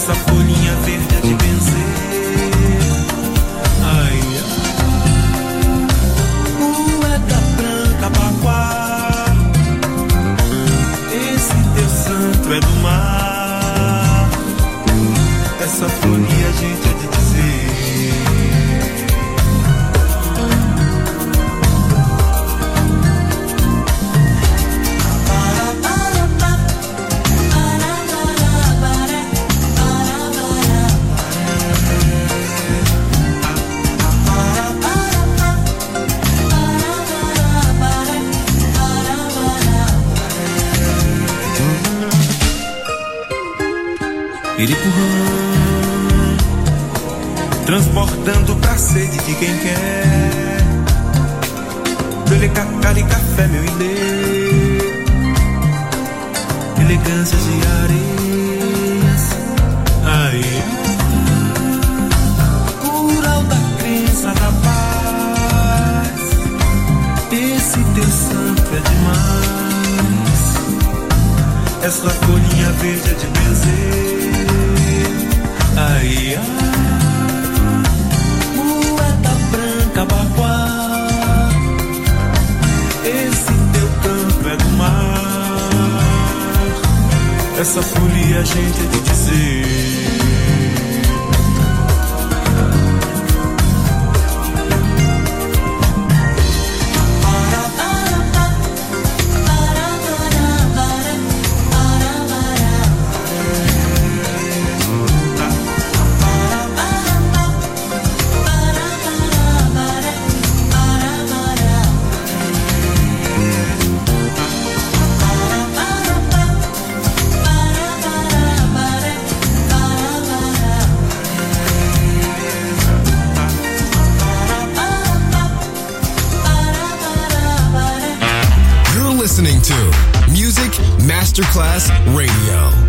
Essa folhinha verde é de. Quem quer. Masterclass Radio,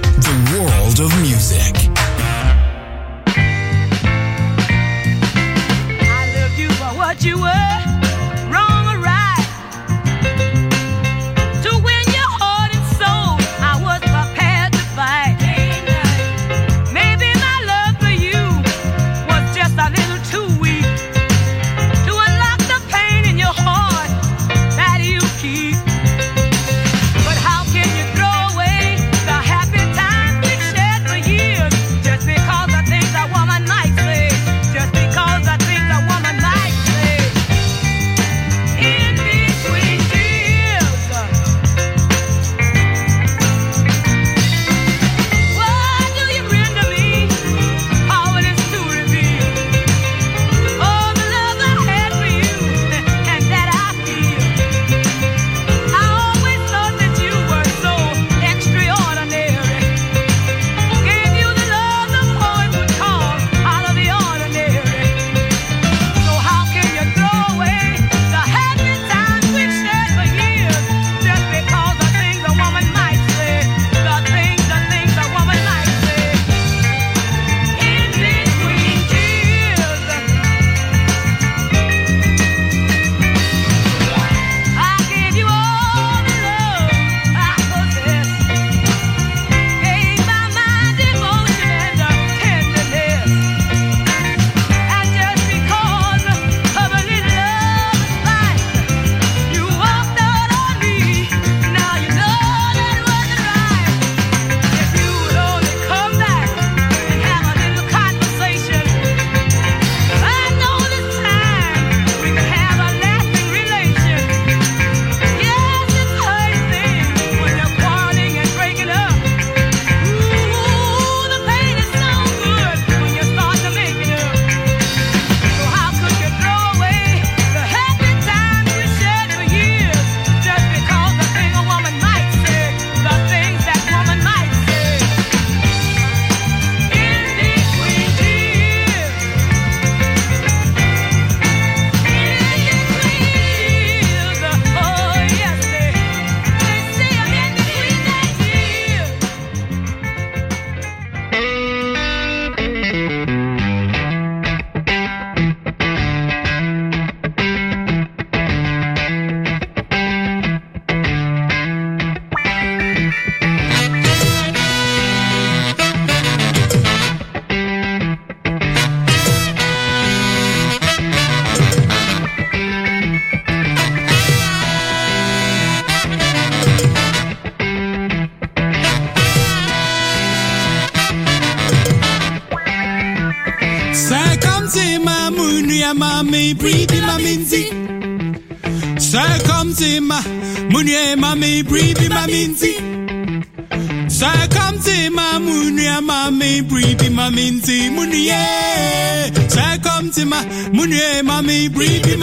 Circumtima munu ya mami breathe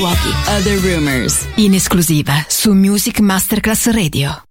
ma minzi esclusiva su Music Masterclass Radio.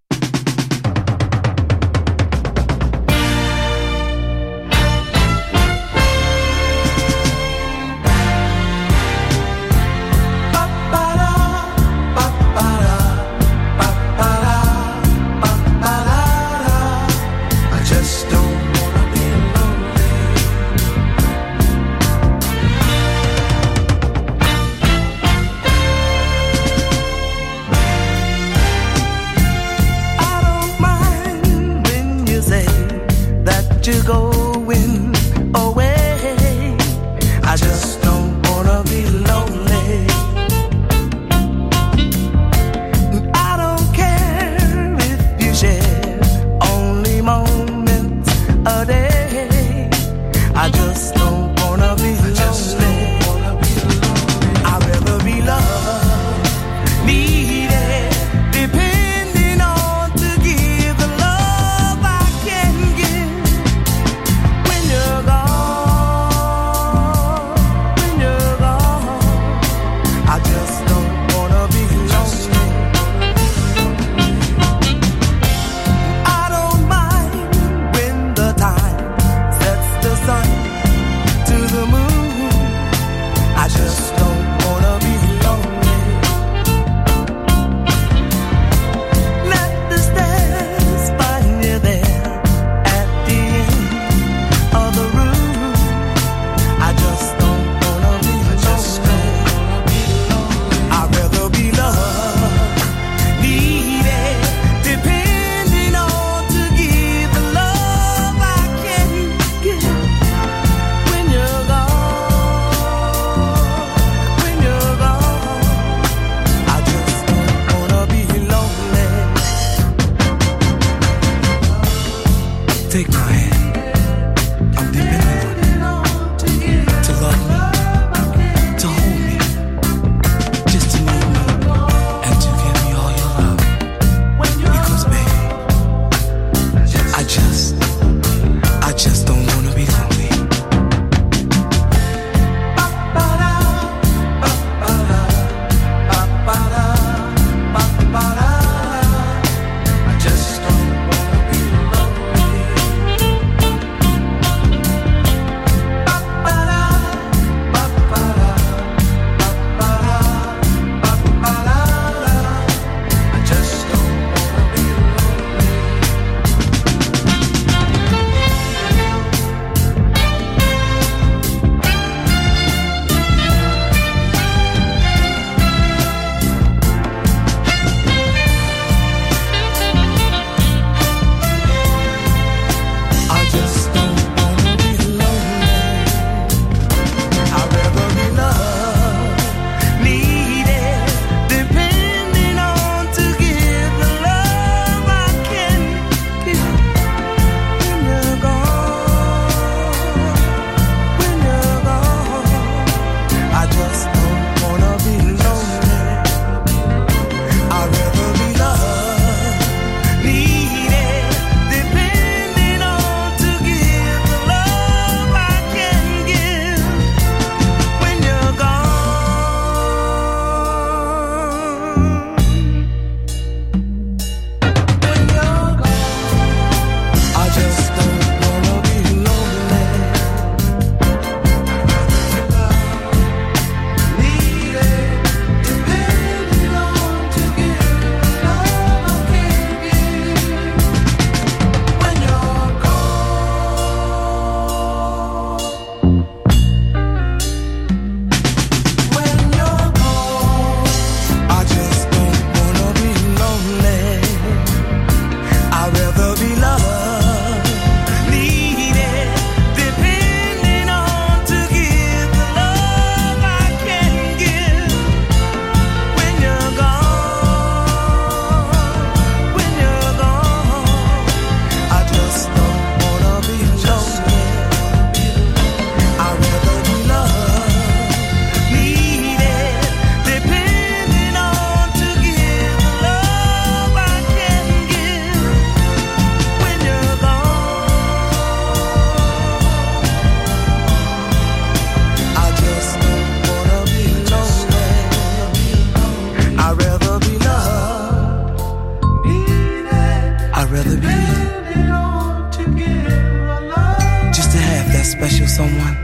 someone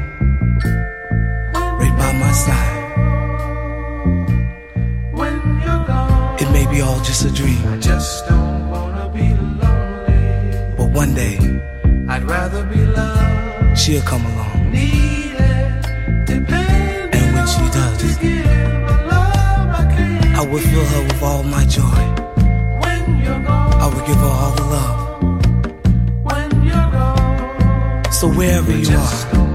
right by my side. It may be all just a dream. I just don't wanna be lonely. But one day, I'd rather be loved. She'll come along. Needed, and when she does, I, I will fill her with all my joy. When you're gone, I will give her all the love. So wherever you are.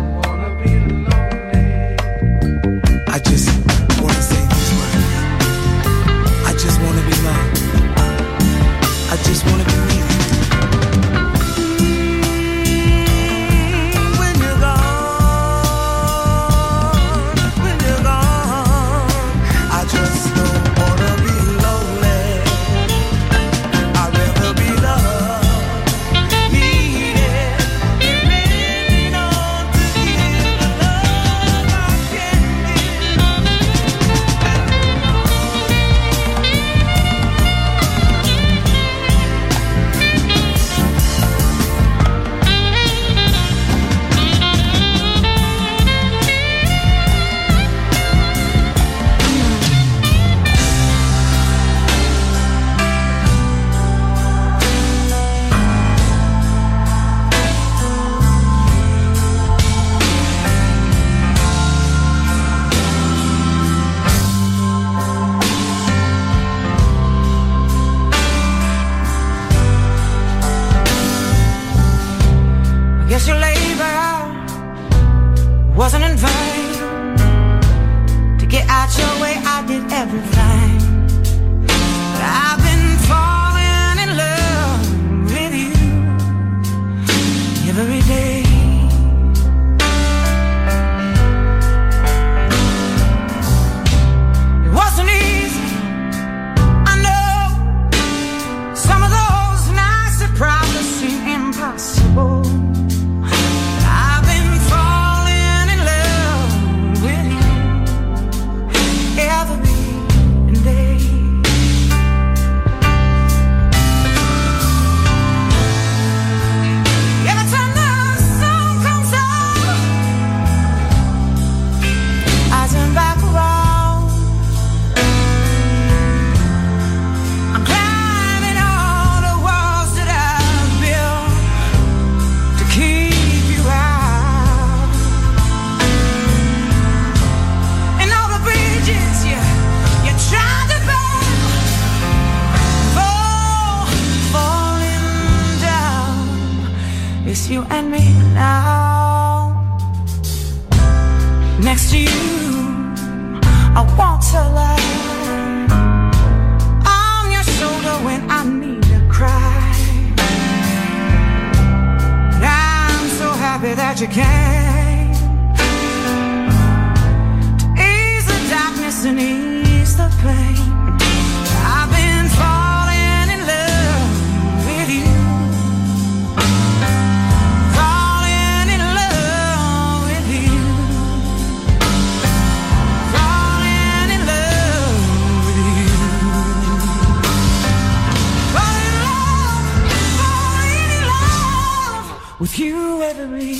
with you every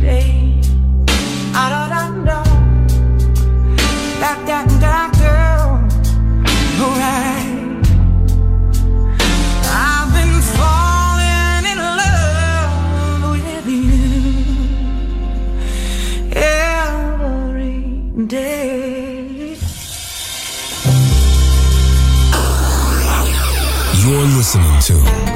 day. I don't, know that that that girl, alright. I've been falling in love with you every day. You're listening to.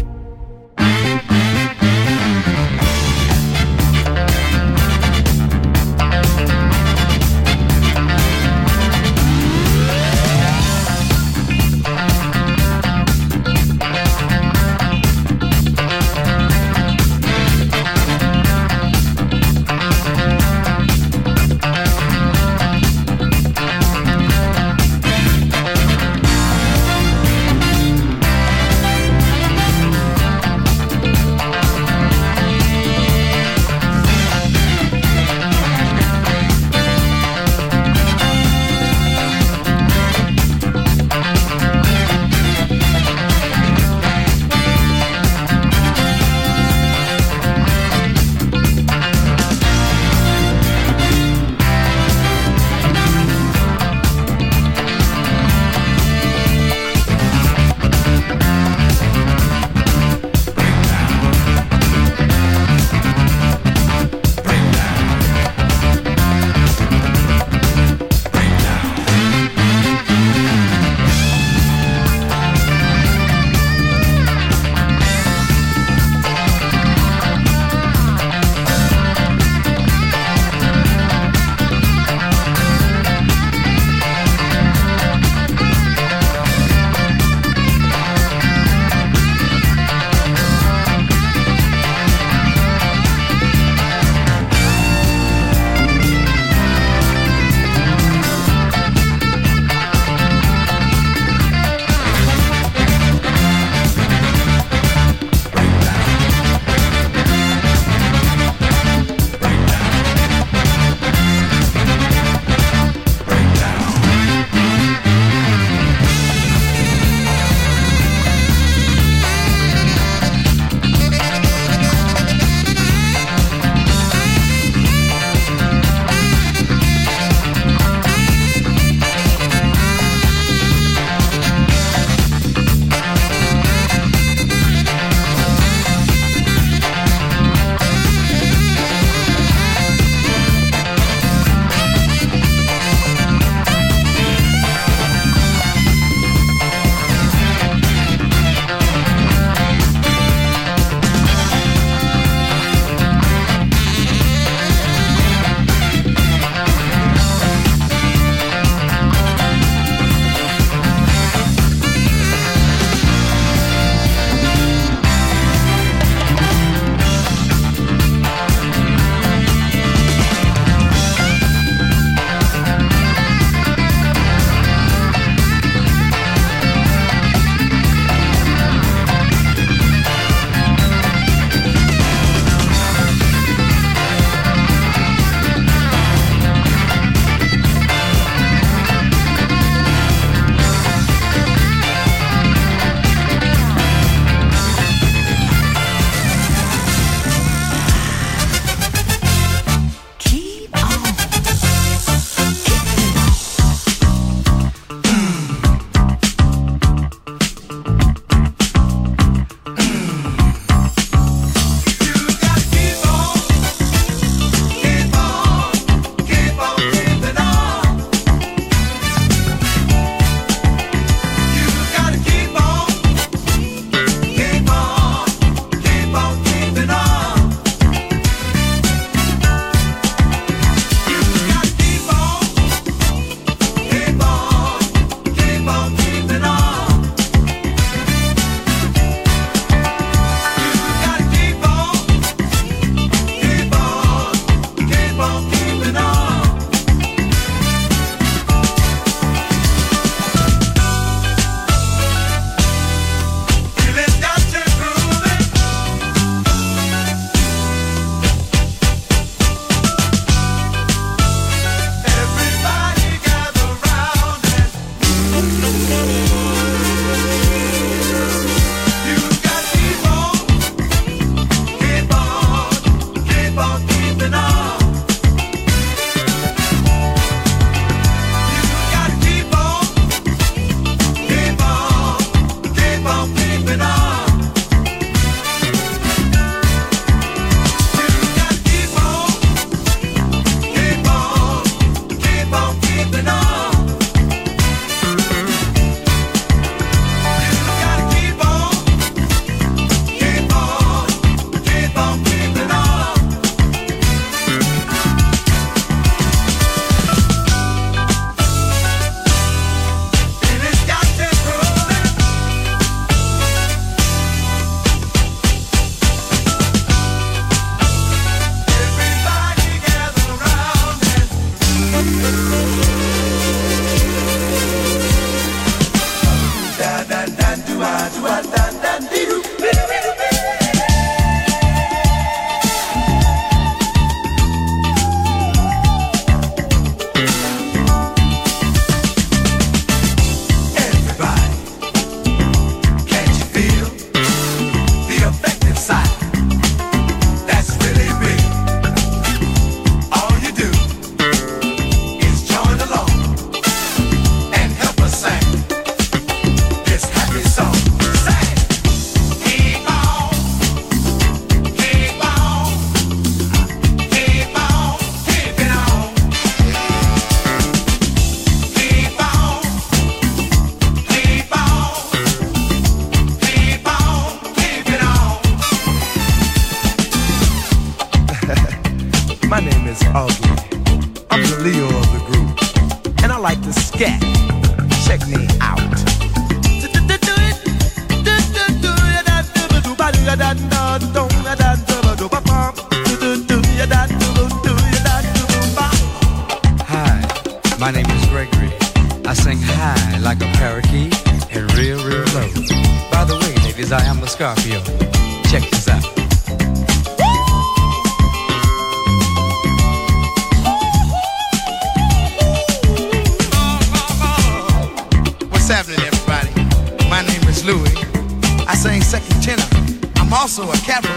also a cabaret.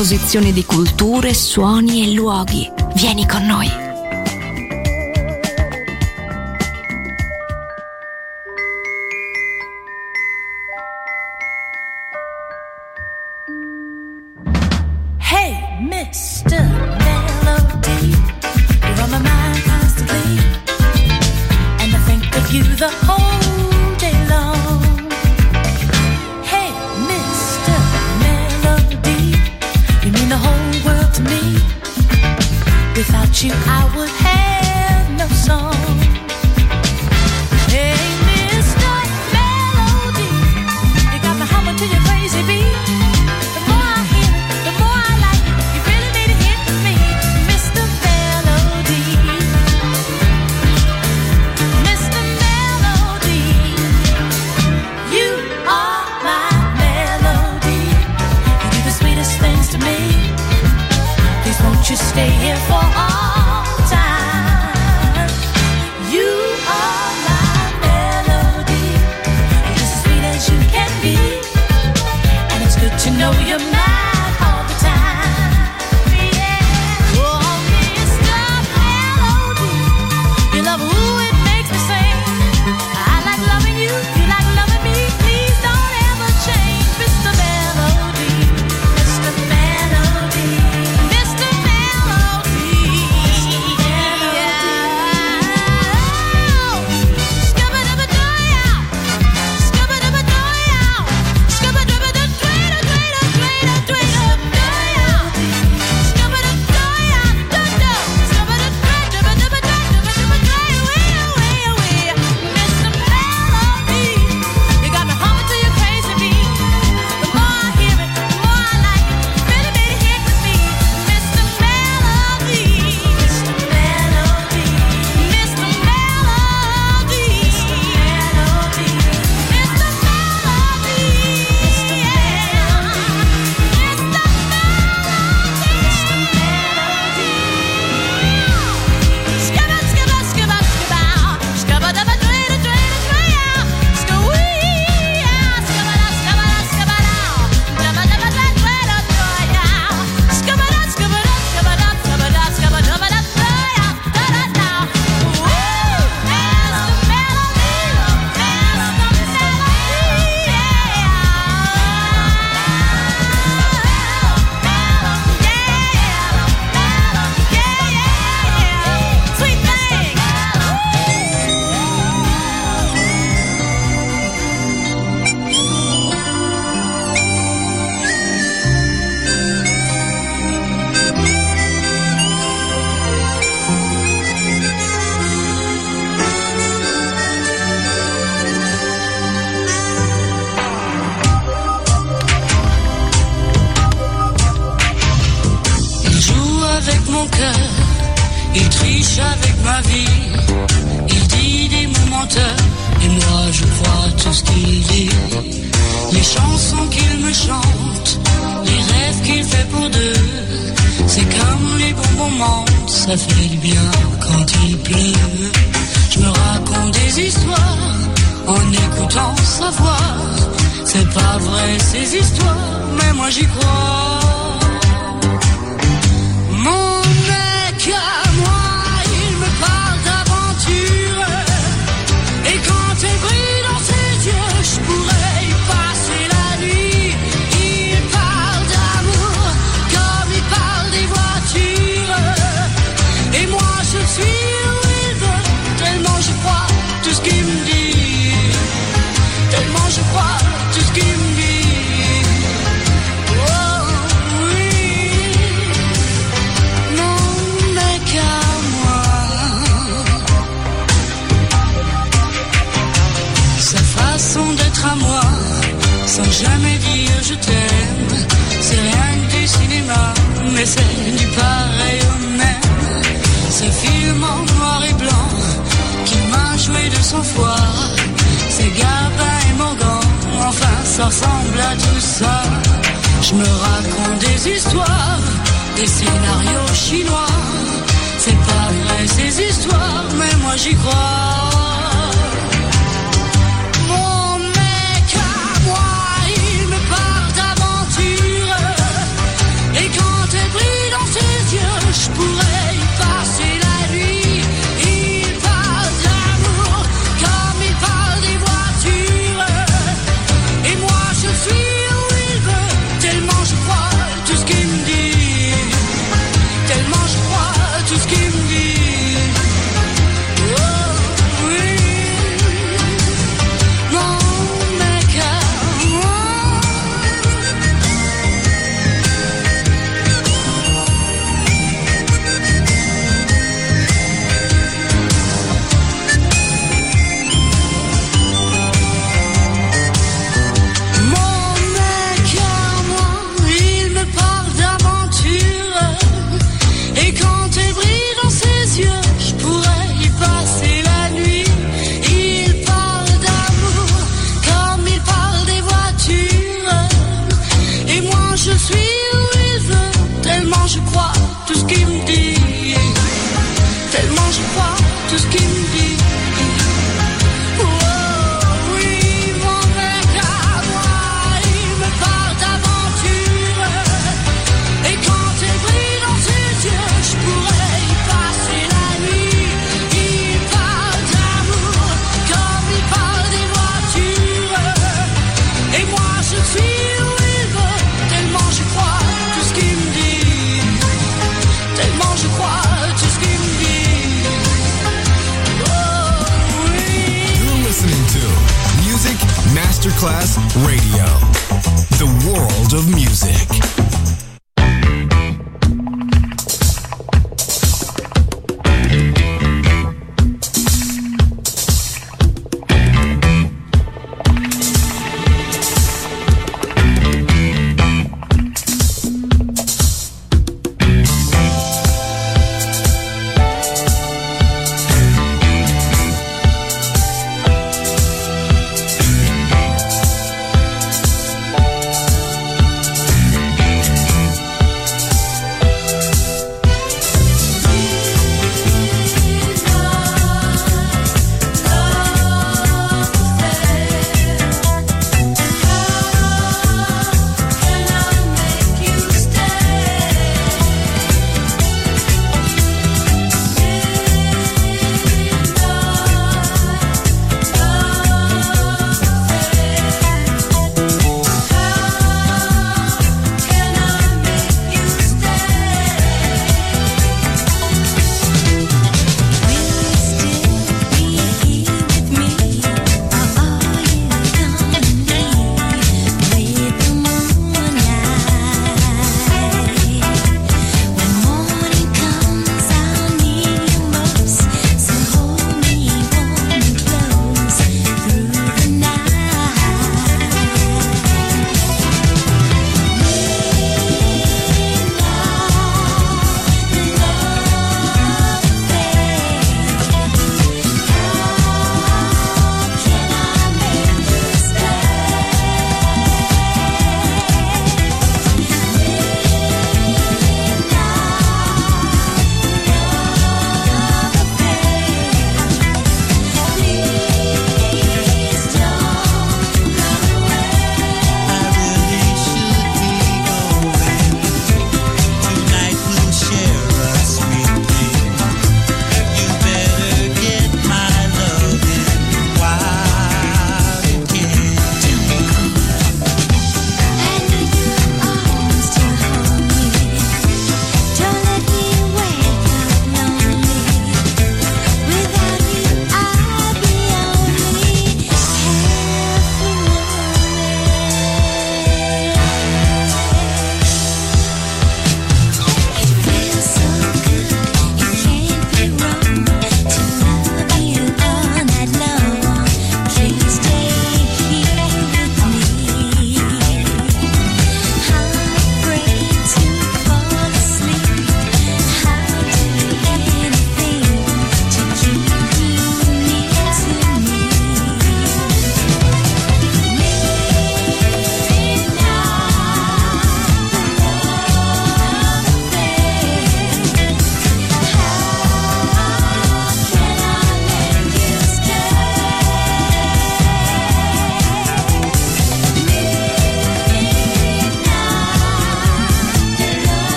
composizione di culture, suoni e luoghi. Vieni con noi. The whole me. Without you, I would have no song. stay in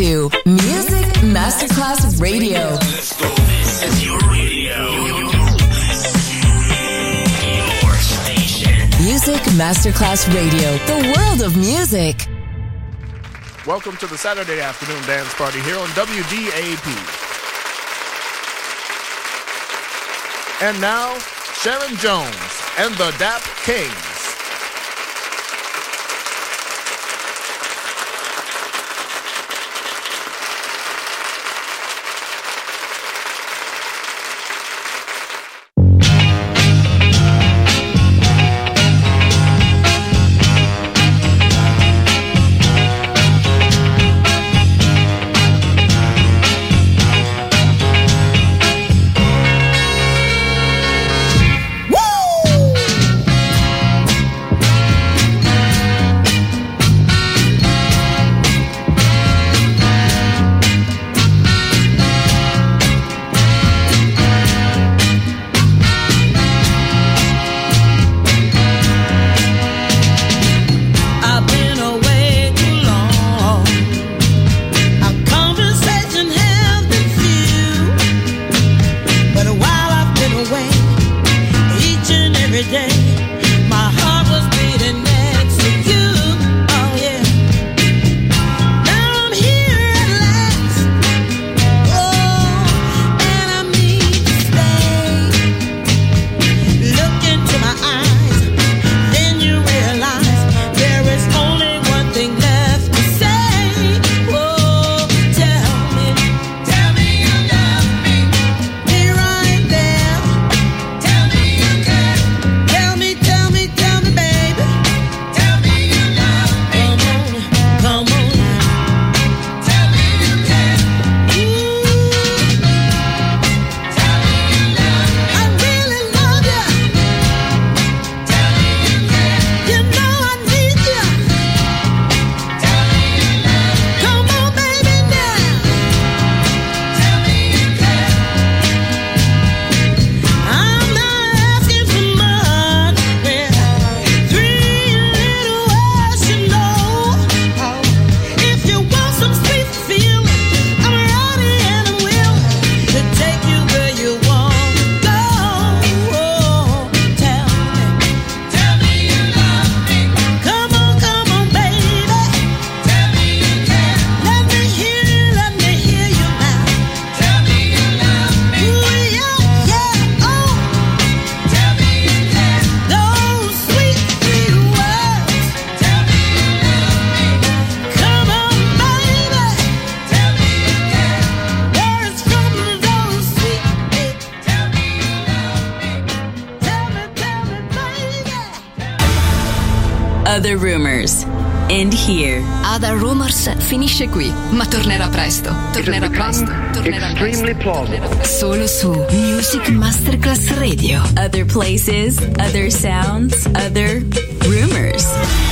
to Music Masterclass Radio. This is your radio. Your station. Music Masterclass Radio, the world of music. Welcome to the Saturday afternoon dance party here on WDAP. And now, Sharon Jones and the DAP Kings. finisce qui, ma tornerà presto. Tornerà presto. Tornerà presto. Tornerà presto. Solo su Music Masterclass Radio. Other places, other sounds, other rumors.